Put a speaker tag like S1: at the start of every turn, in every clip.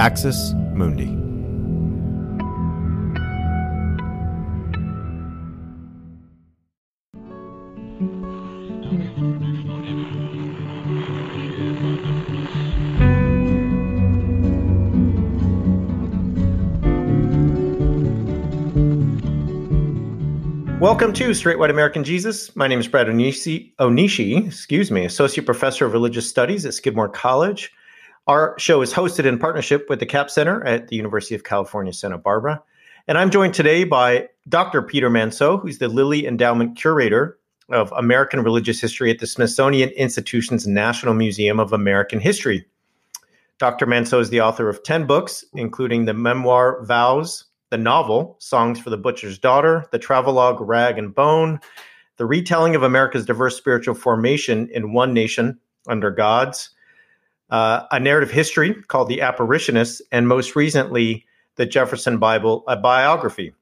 S1: Axis Mundi. Welcome to Straight White American Jesus. My name is Brad Onishi, Onishi, excuse me, Associate Professor of Religious Studies at Skidmore College. Our show is hosted in partnership with the Capps Center at the University of California, Santa Barbara. And I'm joined today by Dr. Peter Manseau, who's the Lilly Endowment Curator of American Religious History at the Smithsonian Institution's National Museum of American History. Dr. Manseau is the author of 10 books, including the memoir Vows, the novel Songs for the Butcher's Daughter, the travelogue Rag and Bone, the retelling of America's diverse spiritual formation in One Nation Under Gods, uh, a narrative history called The Apparitionists, and most recently, the Jefferson Bible, a biography.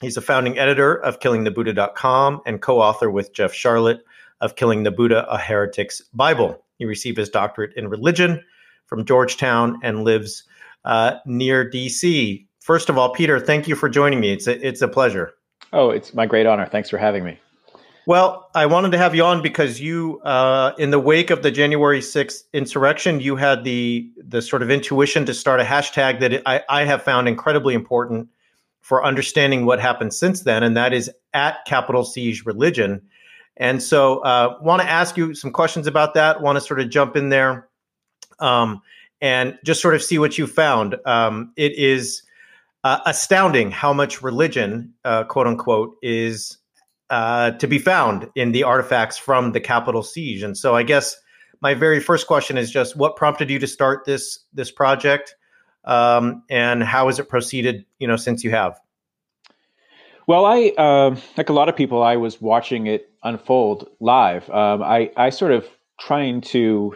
S1: He's a founding editor of KillingTheBuddha.com and co author with Jeff Sharlet of Killing the Buddha, a Heretic's Bible. He received his doctorate in religion from Georgetown and lives uh, near DC. First of all, Peter, thank you for joining me. It's a, it's a pleasure.
S2: Oh, it's my great honor. Thanks for having me.
S1: Well, I wanted to have you on because you, uh, in the wake of the January 6th insurrection, you had the the sort of intuition to start a hashtag that I, I have found incredibly important for understanding what happened since then, and that is at Capitol siege religion. And so, uh, want to ask you some questions about that. Want to sort of jump in there, um, and just sort of see what you found. Um, it is uh, astounding how much religion, uh, quote unquote, is uh, to be found in the artifacts from the Capitol siege. And so, I guess my very first question is just what prompted you to start this this project, um, and how has it proceeded? You know, since you have.
S2: Well, I uh, like a lot of people. I was watching it unfold live. Um, I I sort of trying to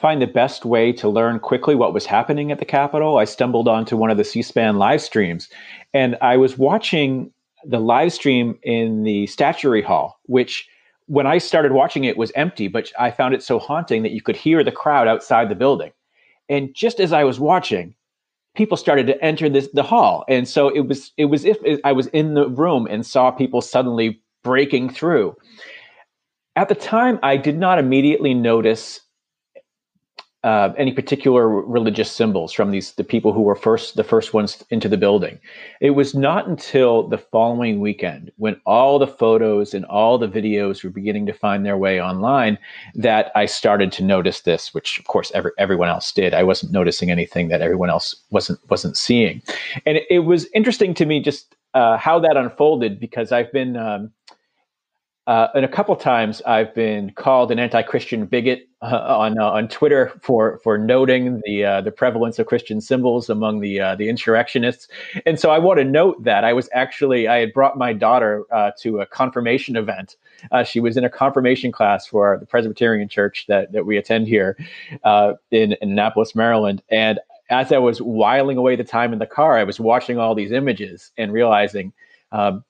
S2: find the best way to learn quickly what was happening at the Capitol, I stumbled onto one of the C SPAN live streams and I was watching the live stream in the statuary hall, which when I started watching it was empty, but I found it so haunting that you could hear the crowd outside the building. And just as I was watching, people started to enter this the hall. And so it was it was if I was in the room and saw people suddenly breaking through. At the time, I did not immediately notice uh, any particular religious symbols from these the people who were first the first ones into the building. It was not until the following weekend when all the photos and all the videos were beginning to find their way online that I started to notice this, which of course every, everyone else did. I wasn't noticing anything that everyone else wasn't wasn't seeing, and it, it was interesting to me just uh, how that unfolded because I've been um, uh, and a couple times I've been called an anti-Christian bigot uh, on uh, on Twitter for for noting the uh, the prevalence of Christian symbols among the uh, the insurrectionists. And so I want to note that I was actually I had brought my daughter uh, to a confirmation event. she was in a confirmation class for the Presbyterian Church that that we attend here in, in Annapolis, Maryland, and as I was whiling away the time in the car, I was watching all these images and realizing. Um,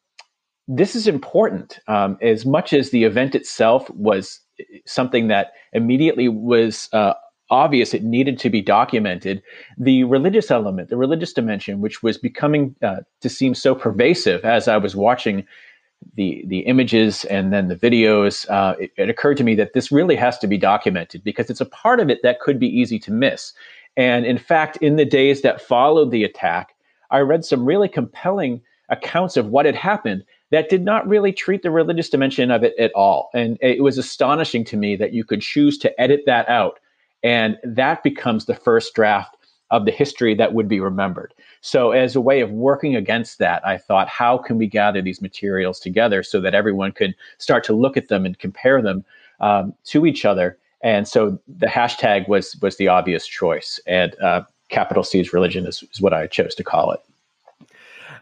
S2: this is important um, as much as the event itself was something that immediately was uh, obvious it needed to be documented the religious element the religious dimension which was becoming uh, to seem so pervasive as i was watching the the images and then the videos uh, it, it occurred to me that this really has to be documented because it's a part of it that could be easy to miss. And in fact in the days that followed the attack i read some really compelling accounts of what had happened that did not really treat the religious dimension of it at all. And it was astonishing to me that you could choose to edit that out. And that becomes the first draft of the history that would be remembered. So, as a way of working against that, I thought, how can we gather these materials together so that everyone could start to look at them and compare them um, to each other? And so the hashtag was was the obvious choice, and uh, Capitol C's religion is, is what I chose to call it.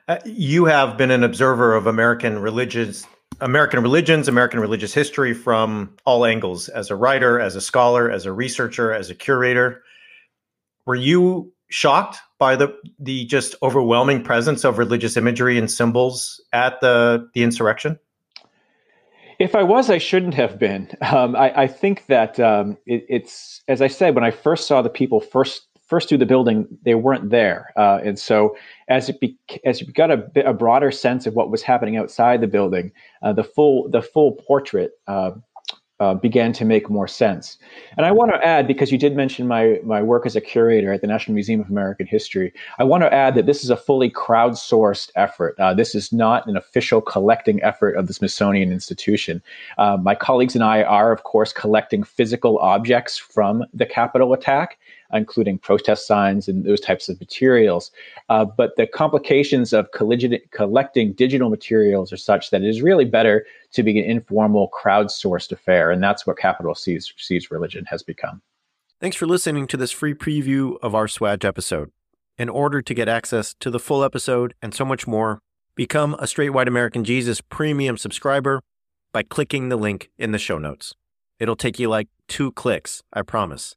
S1: Uh, you have been an observer of American religions, American religions, American religious history from all angles as a writer, as a scholar, as a researcher, as a curator. Were you shocked by the the just overwhelming presence of religious imagery and symbols at the the insurrection?
S2: If I was, I shouldn't have been. Um, I, I, think that um, it, it's as I said when I first saw the people first first through the building, they weren't there. Uh, and so as it be, as you got a, a broader sense of what was happening outside the building, uh, the full the full portrait uh, uh, began to make more sense. And I want to add, because you did mention my my work as a curator at the National Museum of American History, I want to add that this is a fully crowdsourced effort. Uh, this is not an official collecting effort of the Smithsonian Institution. My colleagues and I are, of course, collecting physical objects from the Capitol attack including protest signs and those types of materials. Uh, but the complications of collecting digital materials are such that it is really better to be an informal, crowdsourced affair. And that's what Capitol Sees, Sees Religion has become.
S1: Thanks for listening to this free preview of our SWAJ episode. In order to get access to the full episode and so much more, become a Straight White American Jesus premium subscriber by clicking the link in the show notes. It'll take you like two clicks, I promise.